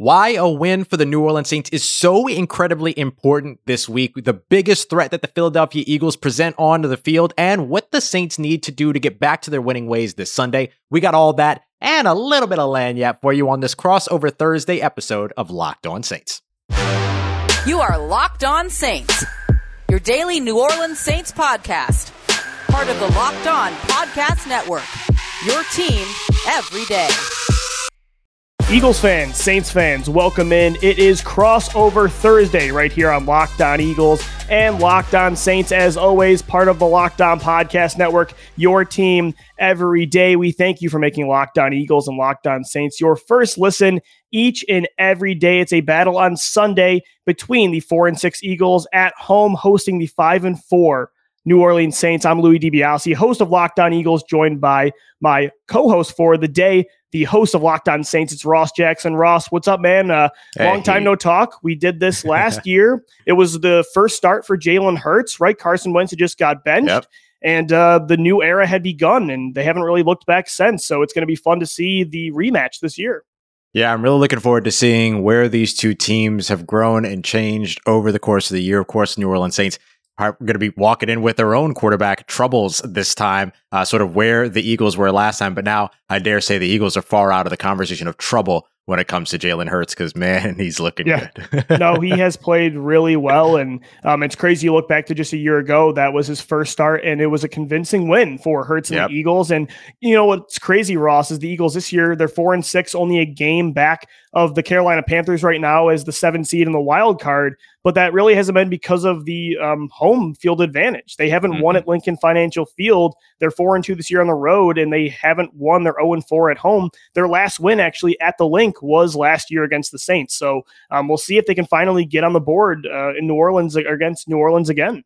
why a win for the New Orleans Saints is so incredibly important this week, the biggest threat that the Philadelphia Eagles present onto the field, and what the Saints need to do to get back to their winning ways this Sunday. We got all that and a little bit of lagniappe for you on this crossover Thursday episode of Locked On Saints. You are Locked On Saints, your daily New Orleans Saints podcast, part of the Locked On Podcast Network. Your team every day. Eagles fans, Saints fans, welcome in. It is crossover Thursday right here on Locked On Eagles and Locked On Saints. As always, part of the Locked On Podcast Network, your team every day. We thank you for making Locked On Eagles and Locked On Saints your first listen each and every day. It's a battle on Sunday between the four and six Eagles at home hosting the five and four New Orleans Saints. I'm Louis DiBiase, host of Locked On Eagles, joined by my co-host for the day, the host of Locked On Saints. It's Ross Jackson. Ross, what's up, man? Uh, hey. Long time no talk. We did this last year. It was the first start for Jalen Hurts, right? Carson Wentz had just got benched. Yep. And uh, the new era had begun, and they haven't really looked back since. So it's going to be fun to see the rematch this year. Yeah, I'm really looking forward to seeing where these two teams have grown and changed over the course of the year. Of course, New Orleans Saints going to be walking in with their own quarterback troubles this time, uh, sort of where the Eagles were last time. But now I dare say the Eagles are far out of the conversation of trouble when it comes to Jalen Hurts because man, he's looking yeah. good. no, he has played really well, and um, it's crazy. You look back to just a year ago, that was his first start, and it was a convincing win for Hurts and yep. the Eagles. And you know what's crazy, Ross, is the Eagles this year they're four and six, only a game back of the Carolina Panthers right now as the seven seed in the wild card. But that really hasn't been because of the um, home field advantage. They haven't mm-hmm. won at Lincoln Financial Field. They're four and two this year on the road, and they haven't won. They're zero oh and four at home. Their last win actually at the link was last year against the Saints. So um, we'll see if they can finally get on the board uh, in New Orleans against New Orleans again.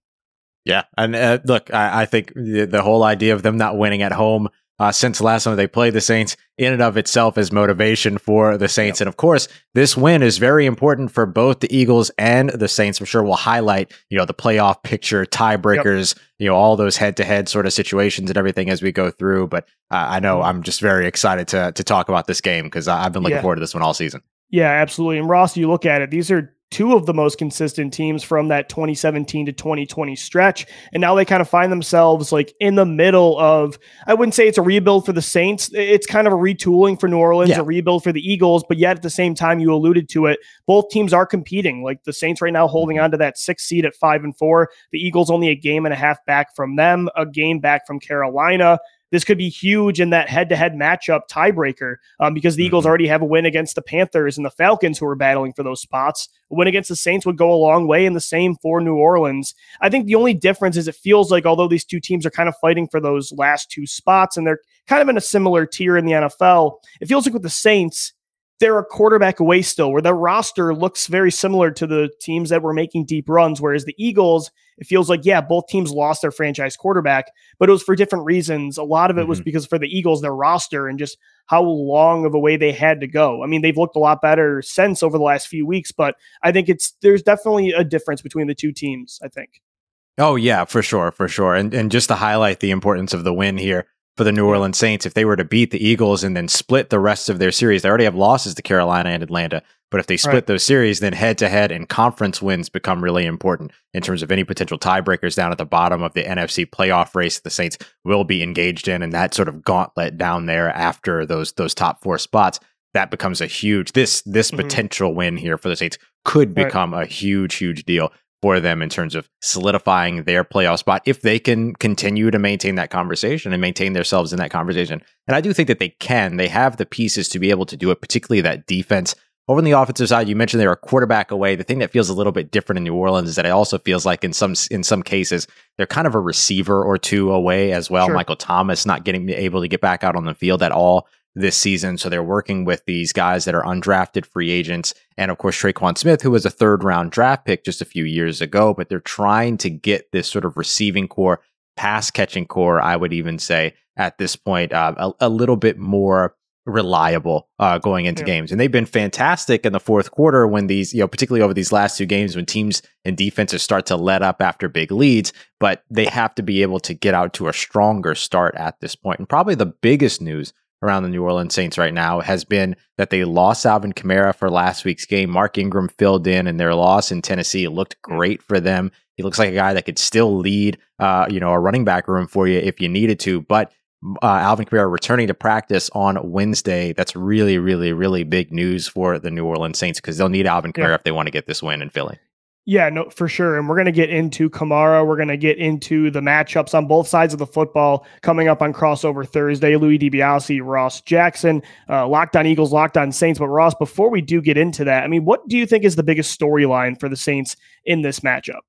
Yeah, and uh, look, I, I think the, the, whole idea of them not winning at home uh, since the last time they played the Saints in and of itself is motivation for the Saints. Yep. And of course, this win is very important for both the Eagles and the Saints. I'm sure we'll highlight, you know, the playoff picture, tiebreakers, yep. you know, all those head to head sort of situations and everything as we go through. But uh, I know mm-hmm. I'm just very excited to, to talk about this game because I've been looking yeah. forward to this one all season. Yeah, absolutely. And Ross, you look at it, these are two of the most consistent teams from that 2017 to 2020 stretch. And now they kind of find themselves like in the middle of, I wouldn't say it's a rebuild for the Saints. It's kind of a retooling for New Orleans, yeah. a rebuild for the Eagles. But yet at the same time, you alluded to it, both teams are competing. Like the Saints right now holding mm-hmm. on to that sixth seed at five and four. The Eagles only a game and a half back from them, a game back from Carolina this could be huge in that head-to-head matchup tiebreaker um, because the mm-hmm. Eagles already have a win against the Panthers and the Falcons who are battling for those spots. A win against the Saints would go a long way, and the same for New Orleans. I think the only difference is it feels like although these two teams are kind of fighting for those last two spots and they're kind of in a similar tier in the NFL, it feels like with the Saints they're a quarterback away still, where their roster looks very similar to the teams that were making deep runs. Whereas the Eagles, it feels like, yeah, both teams lost their franchise quarterback, but it was for different reasons. A lot of it mm-hmm. was because for the Eagles, their roster and just how long of a way they had to go. I mean, they've looked a lot better since over the last few weeks, but I think it's there's definitely a difference between the two teams, I think. Oh yeah, for sure, for sure. And and just to highlight the importance of the win here, for the New Orleans Saints if they were to beat the Eagles and then split the rest of their series. They already have losses to Carolina and Atlanta, but if they split right. those series, then head to head and conference wins become really important in terms of any potential tiebreakers down at the bottom of the NFC playoff race the Saints will be engaged in, and that sort of gauntlet down there after those those top four spots. That becomes a huge this this mm-hmm. potential win here for the Saints could become right. a huge huge deal for them in terms of solidifying their playoff spot if they can continue to maintain that conversation and maintain themselves in that conversation. And I do think that they can. They have the pieces to be able to do it, particularly that defense. Over on the offensive side, you mentioned they were a quarterback away. The thing that feels a little bit different in New Orleans is that it also feels like in some in some cases they're kind of a receiver or two away as well. Sure. Michael Thomas not getting able to get back out on the field at all this season. So they're working with these guys that are undrafted free agents. And of course, Tre'Quan Smith, who was a third round draft pick just a few years ago, but they're trying to get this sort of receiving core, pass catching core, I would even say at this point, uh, a, a, little bit more reliable uh, going into yeah. games. And they've been fantastic in the fourth quarter when these, you know, particularly over these last two games when teams and defenses start to let up after big leads, but they have to be able to get out to a stronger start at this point. And probably the biggest news around the New Orleans Saints right now has been that they lost Alvin Kamara for last week's game. Mark Ingram filled in, and their loss in Tennessee looked great for them. He looks like a guy that could still lead, uh, you know, a running back room for you if you needed to. But uh, Alvin Kamara returning to practice on Wednesday. That's really, really, really big news for the New Orleans Saints because they'll need Alvin Kamara yeah. if they want to get this win in Philly. Yeah, no, for sure. And we're going to get into Kamara. We're going to get into the matchups on both sides of the football coming up on crossover Thursday. Louis DiBiase, Ross Jackson, uh, Locked On Eagles, Locked On Saints. But Ross, before we do get into that, I mean, what do you think is the biggest storyline for the Saints in this matchup?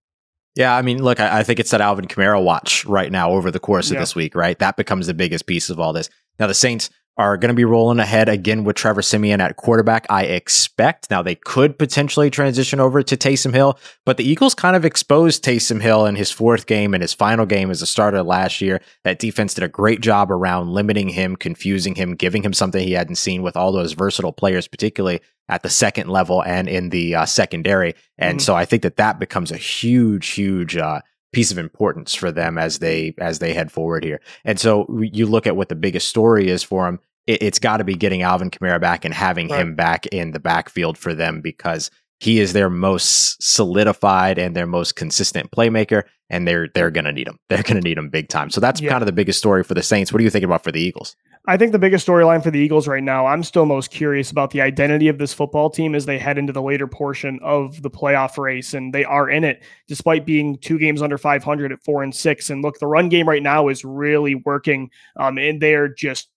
Yeah, I mean, look, I, I, think it's that Alvin Kamara watch right now over the course of yeah. this week, right? That becomes the biggest piece of all this. Now, the Saints are going to be rolling ahead again with Trevor Siemian at quarterback, I expect. Now, they could potentially transition over to Taysom Hill, but the Eagles kind of exposed Taysom Hill in his fourth game and his final game as a starter last year. That defense did a great job around limiting him, confusing him, giving him something he hadn't seen with all those versatile players, particularly at the second level and in the uh, secondary. And mm-hmm. so I think that that becomes a huge, huge, uh, piece of importance for them as they as they head forward here. And so you look at what the biggest story is for them. It, has got to be getting Alvin Kamara back and having right. him back in the backfield for them because he is their most solidified and their most consistent playmaker, and they're they're going to need him. They're going to need him big time. So that's yeah. kind of the biggest story for the Saints. What are you thinking about for the Eagles? I think the biggest storyline for the Eagles right now, I'm still most curious about the identity of this football team as they head into the later portion of the playoff race, and they are in it despite being two games under 500 at four and six. And look, the run game right now is really working, um, and they're just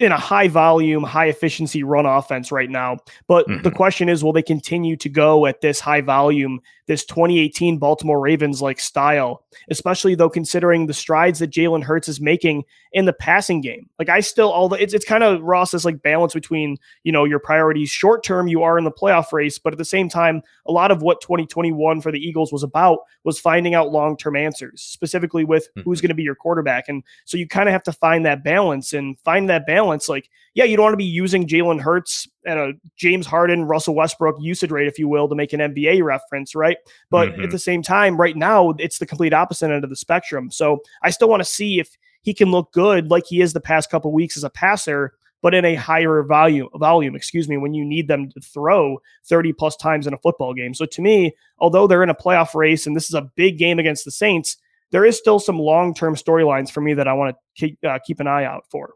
in a high volume, high efficiency run offense right now. But mm-hmm. the question is, will they continue to go at this high volume this 2018 Baltimore Ravens like style, especially though considering the strides that Jalen Hurts is making in the passing game. Like I still all the it's it's kind of Ross this like balance between, you know, your priorities short term you are in the playoff race, but at the same time, a lot of what 2021 for the Eagles was about was finding out long-term answers, specifically with mm-hmm. who's going to be your quarterback. And so you kind of have to find that balance and find that balance like yeah, you don't want to be using Jalen Hurts and a James Harden, Russell Westbrook usage rate, if you will, to make an NBA reference, right? But mm-hmm. at the same time, right now, it's the complete opposite end of the spectrum. So I still want to see if he can look good like he is the past couple weeks as a passer, but in a higher volume, volume, excuse me, when you need them to throw 30 plus times in a football game. So to me, although they're in a playoff race and this is a big game against the Saints, there is still some long-term storylines for me that I want to keep, uh, keep an eye out for.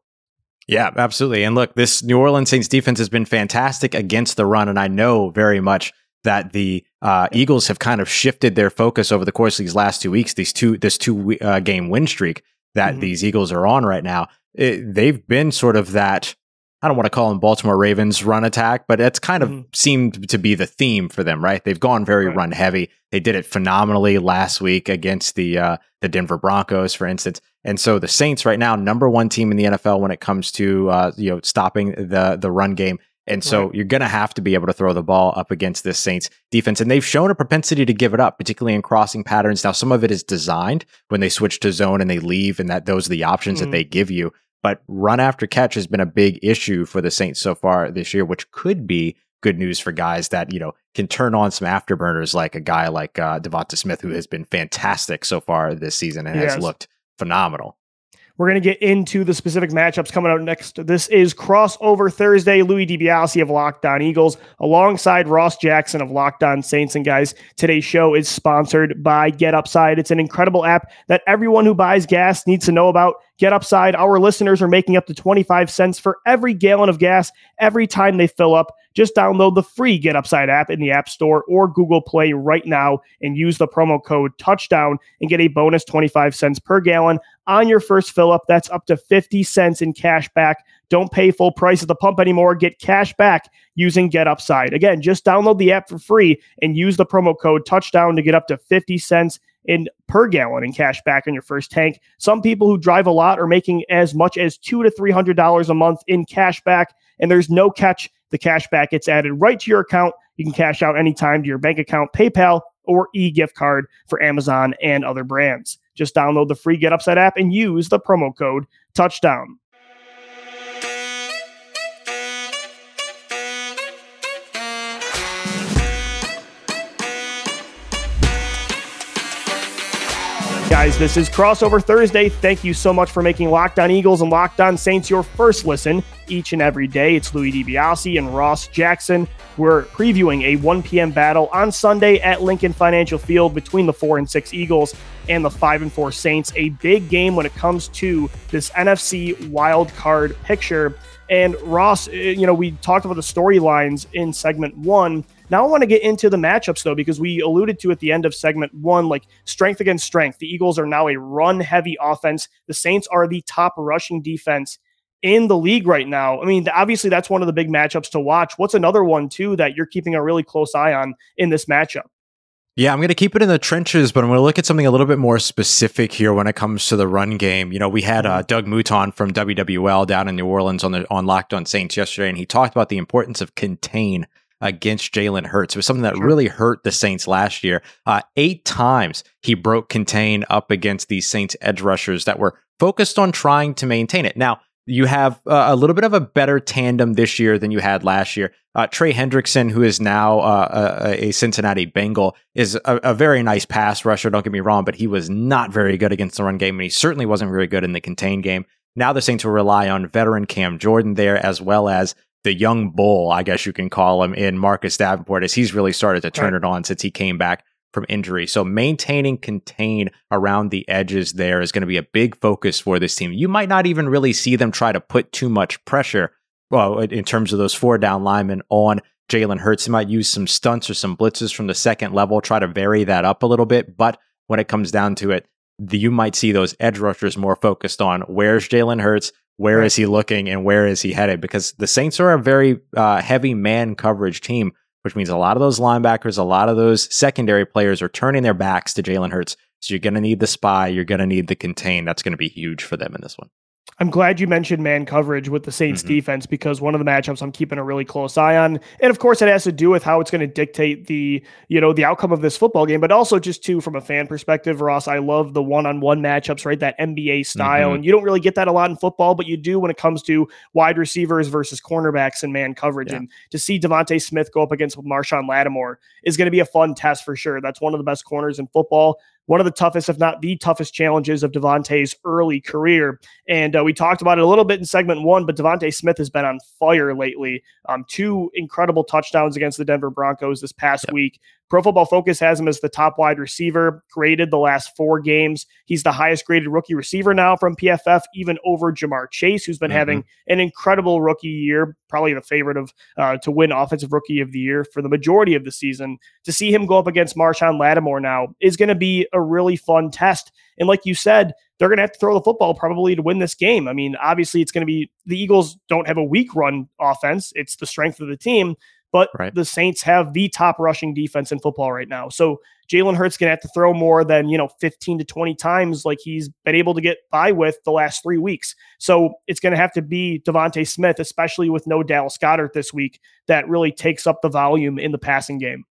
Yeah, absolutely. And look, this New Orleans Saints defense has been fantastic against the run. And I know very much that the uh, Eagles have kind of shifted their focus over the course of these last two weeks, these two, this two uh, game win streak that mm-hmm. these Eagles are on right now. It, they've been sort of that I don't want to call them Baltimore Ravens run attack, but it's kind of mm-hmm. seemed to be the theme for them, right? They've gone very right. run heavy. They did it phenomenally last week against the uh, the Denver Broncos, for instance. And so the Saints right now, number one team in the NFL when it comes to uh, you know stopping the the run game. And so right. you're going to have to be able to throw the ball up against this Saints defense. And they've shown a propensity to give it up, particularly in crossing patterns. Now, some of it is designed when they switch to zone and they leave, and that those are the options mm-hmm. that they give you. But run after catch has been a big issue for the Saints so far this year, which could be good news for guys that, you know, can turn on some afterburners like a guy like uh, Devonta Smith, who has been fantastic so far this season and has looked phenomenal. We're going to get into the specific matchups coming out next. This is crossover Thursday. Louis DiBiase of Locked On Eagles alongside Ross Jackson of Locked On Saints. And guys, today's show is sponsored by Get Upside. It's an incredible app that everyone who buys gas needs to know about. Get Upside. Our listeners are making up to 25 cents for every gallon of gas every time they fill up. Just download the free Get Upside app in the App Store or Google Play right now and use the promo code touchdown and get a bonus 25 cents per gallon on your first fill up. That's up to 50 cents in cash back. Don't pay full price at the pump anymore. Get cash back using Get Upside. Again, just download the app for free and use the promo code touchdown to get up to 50 cents in per gallon in cash back on your first tank. Some people who drive a lot are making as much as two to three hundred dollars a month in cash back, and there's no catch. The cash back gets added right to your account. You can cash out anytime to your bank account, PayPal, or e gift card for Amazon and other brands. Just download the free Get Upside app and use the promo code touchdown. Guys, this is Crossover Thursday. Thank you so much for making Locked On Eagles and Locked On Saints your first listen each and every day. It's Louis DiBiase and Ross Jackson. We're previewing a 1 p.m. battle on Sunday at Lincoln Financial Field between the 4 and 6 Eagles and the 5 and 4 Saints. A big game when it comes to this NFC wild card picture. And Ross, eh, you know, we talked about the storylines in segment one. Now I want to get into the matchups though, because we alluded to at the end of segment one, like strength against strength. The Eagles are now a run heavy offense. The Saints are the top rushing defense in the league right now. I mean, obviously that's one of the big matchups to watch. What's another one too that you're keeping a really close eye on in this matchup? Yeah, I'm going to keep it in the trenches, but I'm going to look at something a little bit more specific here when it comes to the run game. You know, we had uh, Doug Mouton from WWL down in New Orleans on the on Locked On Saints yesterday, and he talked about the importance of contain against Jalen Hurts. It was something that sure. really hurt the Saints last year. Uh, eight times he broke contain up against these Saints edge rushers that were focused on trying to maintain it. Now, you have uh, a little bit of a better tandem this year than you had last year. Uh, Trey Hendrickson, who is now uh, a, a, Cincinnati Bengal, is a, a, very nice pass rusher. Don't get me wrong, but he was not very good against the run game, and he certainly wasn't very good in the contain game. Now the Saints will rely on veteran Cam Jordan there, as well as the young bull, I guess you can call him, in Marcus Davenport, as he's really started to turn right. it on since he came back from injury. So maintaining contain around the edges there is going to be a big focus for this team. You might not even really see them try to put too much pressure, well, in terms of those four down linemen on Jalen Hurts. They might use some stunts or some blitzes from the second level, try to vary that up a little bit. But when it comes down to it, the, you might see those edge rushers more focused on where's Jalen Hurts, where right. is he looking, and where is he headed? Because the Saints are a very uh, heavy man coverage team which means a lot of those linebackers, a lot of those secondary players are turning their backs to Jalen Hurts. So you're going to need the spy, you're going to need the contain. That's going to be huge for them in this one. I'm glad you mentioned man coverage with the Saints mm-hmm. defense because one of the matchups I'm keeping a really close eye on. And of course it has to do with how it's going to dictate the, you know, the outcome of this football game, but also just too from a fan perspective, Ross, I love the one-on-one matchups, right? That NBA style. Mm-hmm. And you don't really get that a lot in football, but you do when it comes to wide receivers versus cornerbacks and man coverage. Yeah. And to see DeVonta Smith go up against Marshon Lattimore is going to be a fun test for sure. That's one of the best corners in football one of the toughest, if not the toughest, challenges of DeVonta's early career. And uh, we talked about it a little bit in segment one, but DeVonta Smith has been on fire lately. Um, two incredible touchdowns against the Denver Broncos this past yep. week. Pro Football Focus has him as the top wide receiver, graded the last four games. He's the highest graded rookie receiver now from PFF, even over Ja'Marr Chase, who's been mm-hmm. having an incredible rookie year, probably the favorite of uh, to win Offensive Rookie of the Year for the majority of the season. To see him go up against Marshon Lattimore now is going to be a really fun test. And like you said, they're going to have to throw the football probably to win this game. I mean, obviously, it's going to be the Eagles don't have a weak run offense, it's the strength of the team. But right. the Saints have the top rushing defense in football right now. So Jalen Hurts to have to throw more than, you know, 15 to 20 times like he's been able to get by with the last three weeks. So it's going to have to be DeVonta Smith, especially with no Dallas Goedert this week, that really takes up the volume in the passing game.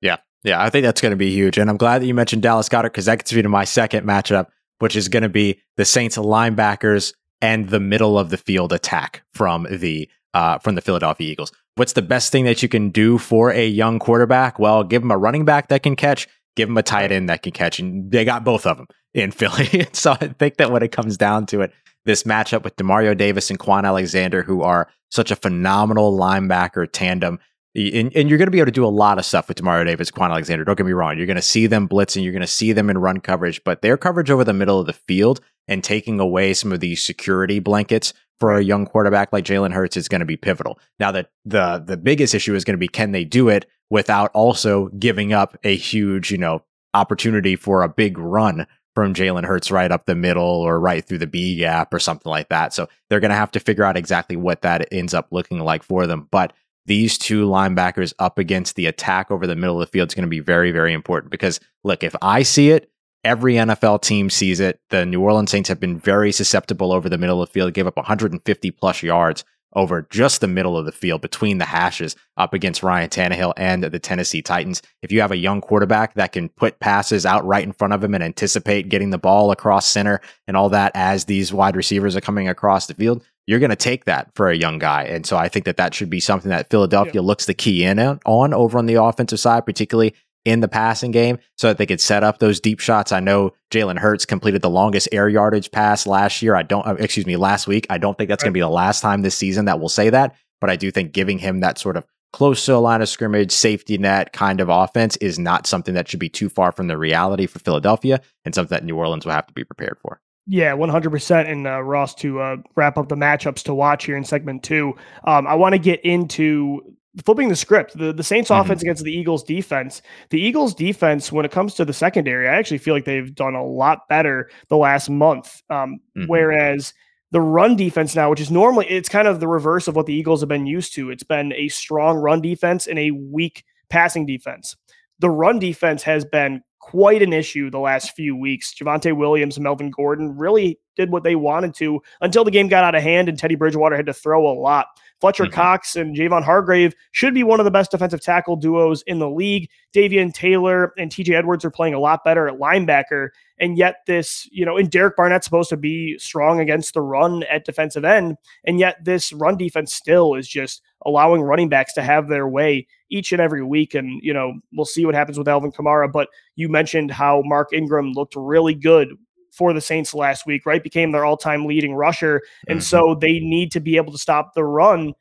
Yeah. Yeah. I think that's going to be huge. And I'm glad that you mentioned Dallas Goedert because that gets me to my second matchup, which is going to be the Saints linebackers and the middle of the field attack from the uh, from the Philadelphia Eagles. What's the best thing that you can do for a young quarterback? Well, give him a running back that can catch, give him a tight end that can catch. And they got both of them in Philly. so I think that when it comes down to it, this matchup with Demario Davis and Kwon Alexander, who are such a phenomenal linebacker tandem, and, and, you're going to be able to do a lot of stuff with Demario Davis, Kwon Alexander. Don't get me wrong. You're going to see them blitzing. You're going to see them in run coverage, but their coverage over the middle of the field and taking away some of these security blankets for a young quarterback like Jalen Hurts is going to be pivotal. Now that the the biggest issue is going to be can they do it without also giving up a huge, you know, opportunity for a big run from Jalen Hurts right up the middle or right through the B gap or something like that. So they're going to have to figure out exactly what that ends up looking like for them. But these two linebackers up against the attack over the middle of the field is going to be very, very important because look, if I see it, Every NFL team sees it. The New Orleans Saints have been very susceptible over the middle of the field, gave up 150 plus yards over just the middle of the field between the hashes up against Ryan Tannehill and the Tennessee Titans. If you have a young quarterback that can put passes out right in front of him and anticipate getting the ball across center and all that as these wide receivers are coming across the field, you're going to take that for a young guy. And so I think that that should be something that Philadelphia yeah. looks the key in on over on the offensive side, particularly in the passing game so that they could set up those deep shots. I know Jalen Hurts completed the longest air yardage pass last year. I don't, uh, excuse me, last week. I don't think that's right. going to be the last time this season that we'll say that, but I do think giving him that sort of close to a line of scrimmage, safety net kind of offense is not something that should be too far from the reality for Philadelphia and something that New Orleans will have to be prepared for. Yeah, 100%. And uh, Ross, to uh, wrap up the matchups to watch here in segment two, um, I want to get into flipping the script. The, the Saints mm-hmm. offense against the Eagles defense. The Eagles defense, when it comes to the secondary, I actually feel like they've done a lot better the last month. Um, mm-hmm. Whereas the run defense now, which is normally it's kind of the reverse of what the Eagles have been used to. It's been a strong run defense and a weak passing defense. The run defense has been quite an issue the last few weeks. Javonte Williams Melvin Gordon really did what they wanted to until the game got out of hand and Teddy Bridgewater had to throw a lot. Fletcher mm-hmm. Cox and Javon Hargrave should be one of the best defensive tackle duos in the league. Davion Taylor and TJ Edwards are playing a lot better at linebacker. And yet, this, you know, and Derek Barnett's supposed to be strong against the run at defensive end. And yet, this run defense still is just allowing running backs to have their way each and every week. And, you know, we'll see what happens with Alvin Kamara. But you mentioned how Mark Ingram looked really good for the Saints last week, right? Became their all time leading rusher. And mm-hmm. so they need to be able to stop the run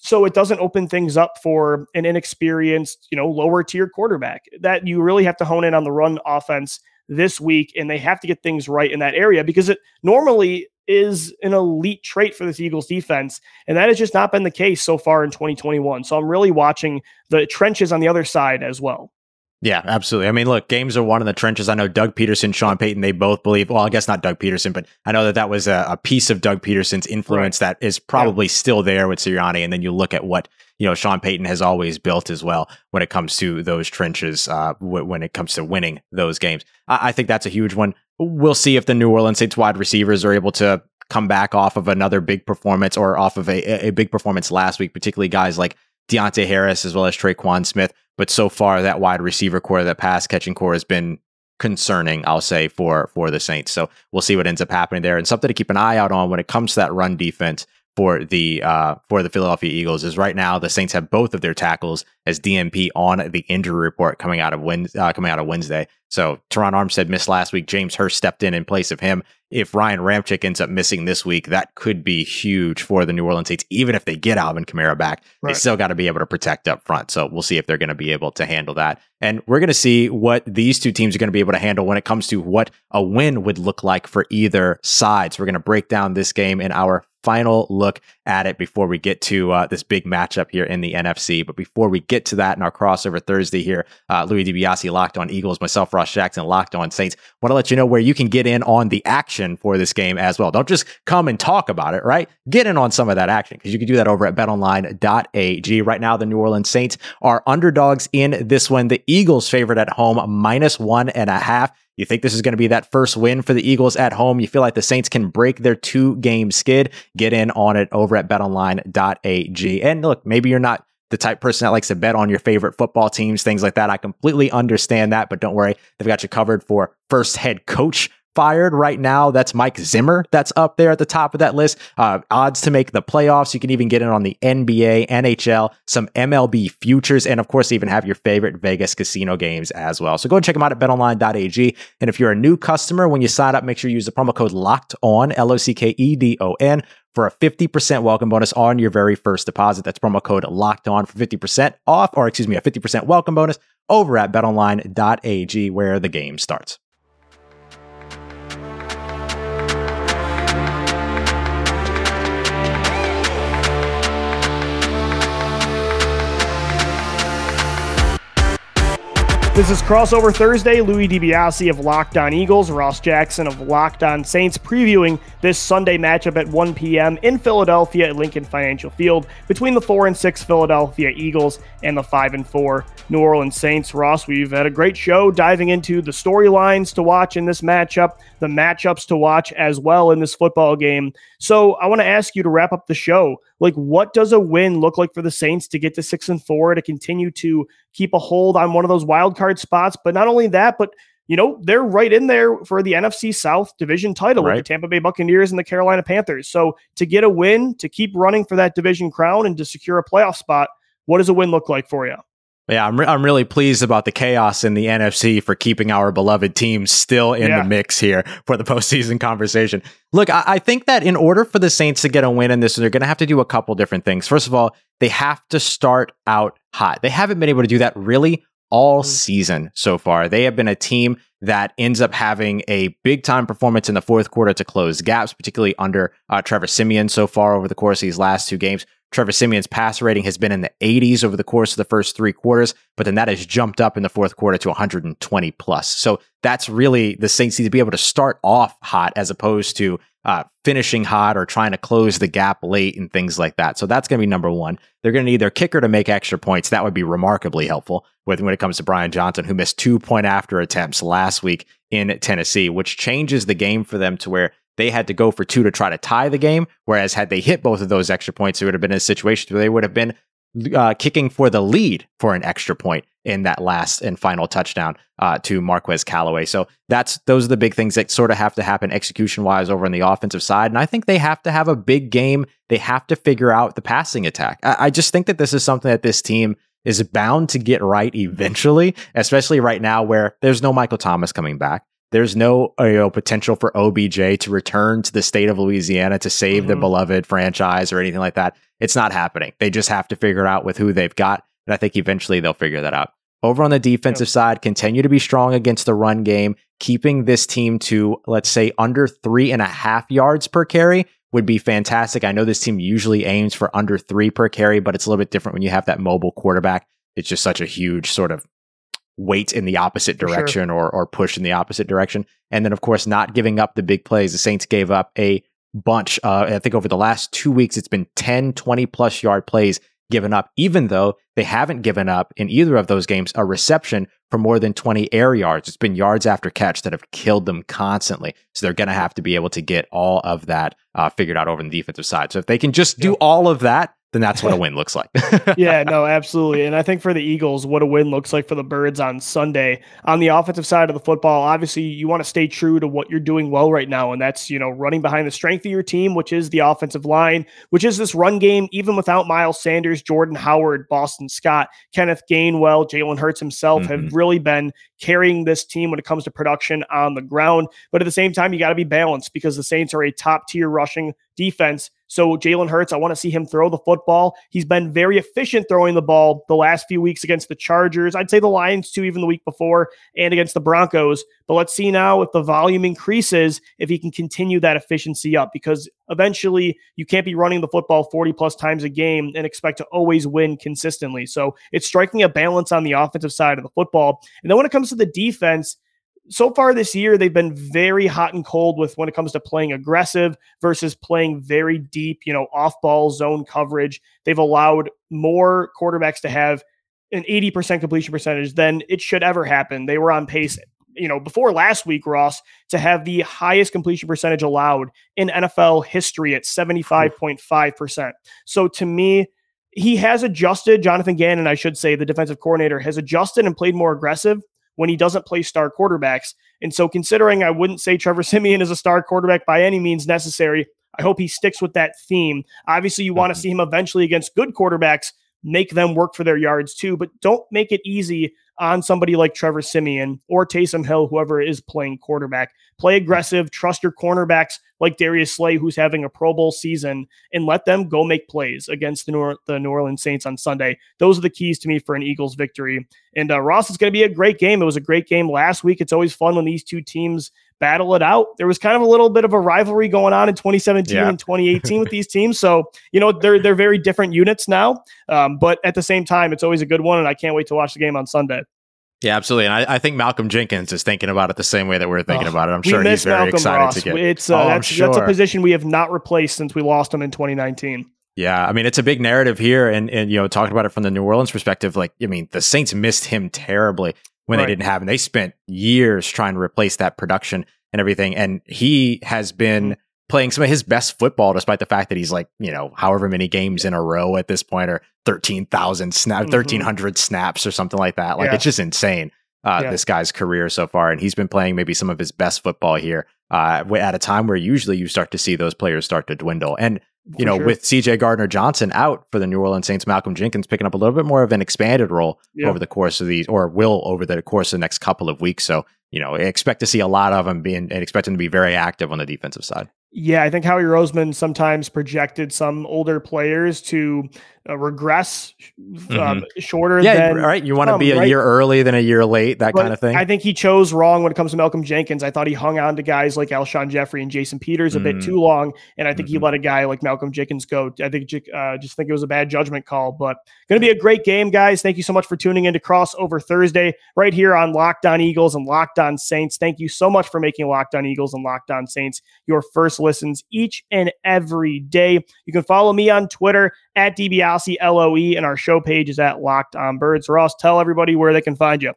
so it doesn't open things up for an inexperienced, you know, lower tier quarterback. That you really have to hone in on the run offense this week, and they have to get things right in that area because it normally is an elite trait for this Eagles defense, and that has just not been the case so far in 2021. So I'm really watching the trenches on the other side as well. Yeah, absolutely. I mean, look, games are won in the trenches. I know Doug Pederson, Sean Payton, they both believe, well, I guess not Doug Pederson, but I know that that was a, a piece of Doug Pederson's influence right. that is probably yeah. still there with Sirianni. And then you look at what, you know, Sean Payton has always built as well when it comes to those trenches, uh, w- when it comes to winning those games. I-, I think that's a huge one. We'll see if the New Orleans Saints wide receivers are able to come back off of another big performance or off of a, a big performance last week, particularly guys like Deonte Harris as well as Tre'Quan Smith. But so far, that wide receiver core, that pass catching core, has been concerning, I'll say, for for the Saints. So we'll see what ends up happening there, and something to keep an eye out on when it comes to that run defense for the uh, for the Philadelphia Eagles is right now the Saints have both of their tackles as DNP on the injury report coming out of Wednesday, uh, coming out of Wednesday. So Terron Armstead missed last week. James Hurst stepped in in place of him. If Ryan Ramczyk ends up missing this week, that could be huge for the New Orleans Saints. Even if they get Alvin Kamara back, right. they still got to be able to protect up front. So we'll see if they're going to be able to handle that. And we're going to see what these two teams are going to be able to handle when it comes to what a win would look like for either side. So we're going to break down this game in our final look at it before we get to uh, this big matchup here in the NFC. But before we get to that in our crossover Thursday here, uh, Louis DiBiase locked on Eagles, myself, Ross Jackson locked on Saints. Want to let you know where you can get in on the action for this game as well. Don't just come and talk about it, right? Get in on some of that action because you can do that over at betonline.ag. Right now, the New Orleans Saints are underdogs in this one. The Eagles favored at home minus one and a half. You think this is going to be that first win for the Eagles at home? You feel like the Saints can break their two game skid? Get in on it over at betonline.ag. And look, maybe you're not the type person that likes to bet on your favorite football teams, things like that. I completely understand that, but don't worry. They've got you covered for first head coach fired right now. That's Mike Zimmer. That's up there at the top of that list. Uh, odds to make the playoffs. You can even get in on the NBA, NHL, some MLB futures, and of course, even have your favorite Vegas casino games as well. So go and check them out at betonline.ag. And if you're a new customer, when you sign up, make sure you use the promo code locked on, L O C K E D O N for a 50% welcome bonus on your very first deposit. That's promo code locked on for 50% off, or excuse me, a 50% welcome bonus over at betonline.ag where the game starts. This is Crossover Thursday. Louis DiBiase of Locked On Eagles, Ross Jackson of Locked On Saints previewing this Sunday matchup at 1 p.m. in Philadelphia at Lincoln Financial Field between the 4 and 6 Philadelphia Eagles and the 5 and 4 New Orleans Saints. Ross, we've had a great show diving into the storylines to watch in this matchup, the matchups to watch as well in this football game. So, I want to ask you to wrap up the show. Like what does a win look like for the Saints to get to 6 and 4 to continue to keep a hold on one of those wild card spots. But not only that, but you know, they're right in there for the NFC South division title right. with the Tampa Bay Buccaneers and the Carolina Panthers. So to get a win, to keep running for that division crown and to secure a playoff spot, what does a win look like for you? Yeah, I'm, re- I'm really pleased about the chaos in the NFC for keeping our beloved team still in yeah. the mix here for the postseason conversation. Look, I-, I think that in order for the Saints to get a win in this, they're going to have to do a couple different things. First of all, they have to start out hot. They haven't been able to do that really all mm-hmm. season so far. They have been a team that ends up having a big time performance in the fourth quarter to close gaps, particularly under uh, Trevor Siemian so far over the course of these last two games. Trevor Siemian's pass rating has been in the 80s over the course of the first three quarters, but then that has jumped up in the fourth quarter to 120 plus. So that's really the Saints need to be able to start off hot as opposed to uh, finishing hot or trying to close the gap late and things like that. So that's going to be number one. They're going to need their kicker to make extra points. That would be remarkably helpful with when it comes to Brian Johnson, who missed two point after attempts last week in Tennessee, which changes the game for them to where they had to go for two to try to tie the game. Whereas had they hit both of those extra points, it would have been a situation where they would have been uh, kicking for the lead for an extra point in that last and final touchdown uh, to Marquez Callaway. So that's those are the big things that sort of have to happen execution wise over on the offensive side. And I think they have to have a big game. They have to figure out the passing attack. I, I just think that this is something that this team is bound to get right eventually, especially right now where there's no Michael Thomas coming back. There's no uh, you know, potential for OBJ to return to the state of Louisiana to save mm-hmm. the beloved franchise or anything like that. It's not happening. They just have to figure it out with who they've got. And I think eventually they'll figure that out. Over on the defensive yep. side, continue to be strong against the run game, keeping this team to, let's say, under three and a half yards per carry would be fantastic. I know this team usually aims for under three per carry, but it's a little bit different when you have that mobile quarterback. It's just such a huge sort of weight in the opposite direction sure. or or push in the opposite direction. And then of course not giving up the big plays. The Saints gave up a bunch. Uh, I think over the last two weeks, it's been 10, 20 plus yard plays given up, even though they haven't given up in either of those games a reception for more than 20 air yards. It's been yards after catch that have killed them constantly. So they're going to have to be able to get all of that uh, figured out over the defensive side. So if they can just do all of that, then that's what a win looks like. yeah, no, absolutely. And I think for the Eagles, what a win looks like for the Birds on Sunday. On the offensive side of the football, obviously you want to stay true to what you're doing well right now. And that's, you know, running behind the strength of your team, which is the offensive line, which is this run game, even without Miles Sanders, Jordan Howard, Boston Scott, Kenneth Gainwell, Jalen Hurts himself mm-hmm. have really been carrying this team when it comes to production on the ground. But at the same time, you got to be balanced because the Saints are a top tier rushing defense. So Jalen Hurts, I want to see him throw the football. He's been very efficient throwing the ball the last few weeks against the Chargers. I'd say the Lions too, even the week before, and against the Broncos. But let's see now if the volume increases, if he can continue that efficiency up, because eventually you can't be running the football 40 plus times a game and expect to always win consistently. So it's striking a balance on the offensive side of the football. And then when it comes to the defense, so far this year, they've been very hot and cold with when it comes to playing aggressive versus playing very deep, you know, off ball zone coverage. They've allowed more quarterbacks to have an 80% completion percentage than it should ever happen. They were on pace, you know, before last week, Ross, to have the highest completion percentage allowed in NFL history at 75.5%. So to me, he has adjusted, Jonathan Gannon, I should say, the defensive coordinator, has adjusted and played more aggressive when he doesn't play star quarterbacks. And so, considering I wouldn't say Trevor Siemian is a star quarterback by any means necessary, I hope he sticks with that theme. Obviously, you want to see him eventually against good quarterbacks make them work for their yards too, but don't make it easy on somebody like Trevor Siemian or Taysom Hill, whoever is playing quarterback. Play aggressive, trust your cornerbacks like Darius Slay, who's having a Pro Bowl season, and let them go make plays against the New, the New Orleans Saints on Sunday. Those are the keys to me for an Eagles victory. And uh, Ross, is going to be a great game. It was a great game last week. It's always fun when these two teams battle it out. There was kind of a little bit of a rivalry going on in 2017 yeah. and 2018 with these teams. So, you know, they're they're very different units now. Um, but at the same time, it's always a good one, and I can't wait to watch the game on Sunday. Yeah, absolutely. And I, I, think Malcolm Jenkins is thinking about it the same way that we're thinking oh, about it. I'm sure he's very Malcolm excited Ross. to get. It's uh, oh, that's, sure. that's a position we have not replaced since we lost him in 2019. Yeah, I mean it's a big narrative here, and and you know talking about it from the New Orleans perspective, like I mean the Saints missed him terribly when right. they didn't have him. They spent years trying to replace that production and everything. And he has been mm-hmm. playing some of his best football, despite the fact that he's like, you know, however many games in a row at this point, or 13,000 snap, mm-hmm. 1300 snaps or something like that. Like yeah. it's just insane. Uh, yeah. This guy's career so far, and he's been playing maybe some of his best football here uh, at a time where usually you start to see those players start to dwindle. And you know, sure. with CJ Gardner Johnson out for the New Orleans Saints, Malcolm Jenkins picking up a little bit more of an expanded role yeah. over the course of these, or will over the course of the next couple of weeks. So, you know, expect to see a lot of them being and expect him to be very active on the defensive side. Yeah, I think Howie Roseman sometimes projected some older players to uh, regress um, mm-hmm. shorter. Yeah, than right. You want to be a right? year early than a year late, that but kind of thing. I think he chose wrong when it comes to Malcolm Jenkins. I thought he hung on to guys like Alshon Jeffery and Jason Peters a mm-hmm. bit mm. too long, and I think mm-hmm. he let a guy like Malcolm Jenkins go. I think uh, just think it was a bad judgment call. But going to be a great game, guys. Thank you so much for tuning in to Crossover Thursday right here on Locked On Eagles and Locked On Saints. Thank you so much for making Locked On Eagles and Locked On Saints your first listens each and every day. You can follow me on Twitter at DiBiase LOE, and our show page is at Locked On Birds. Ross, tell everybody where they can find you.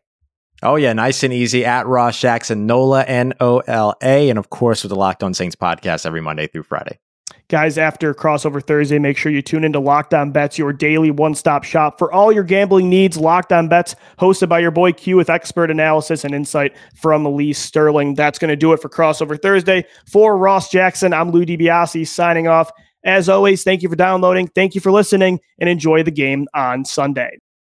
Oh, yeah, nice and easy at Ross Jackson, NOLA, N O L A, and of course with the Locked On Saints podcast every Monday through Friday. Guys, after crossover Thursday, make sure you tune into Locked On Bets, your daily one stop shop for all your gambling needs. Locked On Bets, hosted by your boy Q with expert analysis and insight from Lee Sterling. That's going to do it for crossover Thursday. For Ross Jackson, I'm Lou DiBiase signing off. As always, thank you for downloading, thank you for listening, and enjoy the game on Sunday.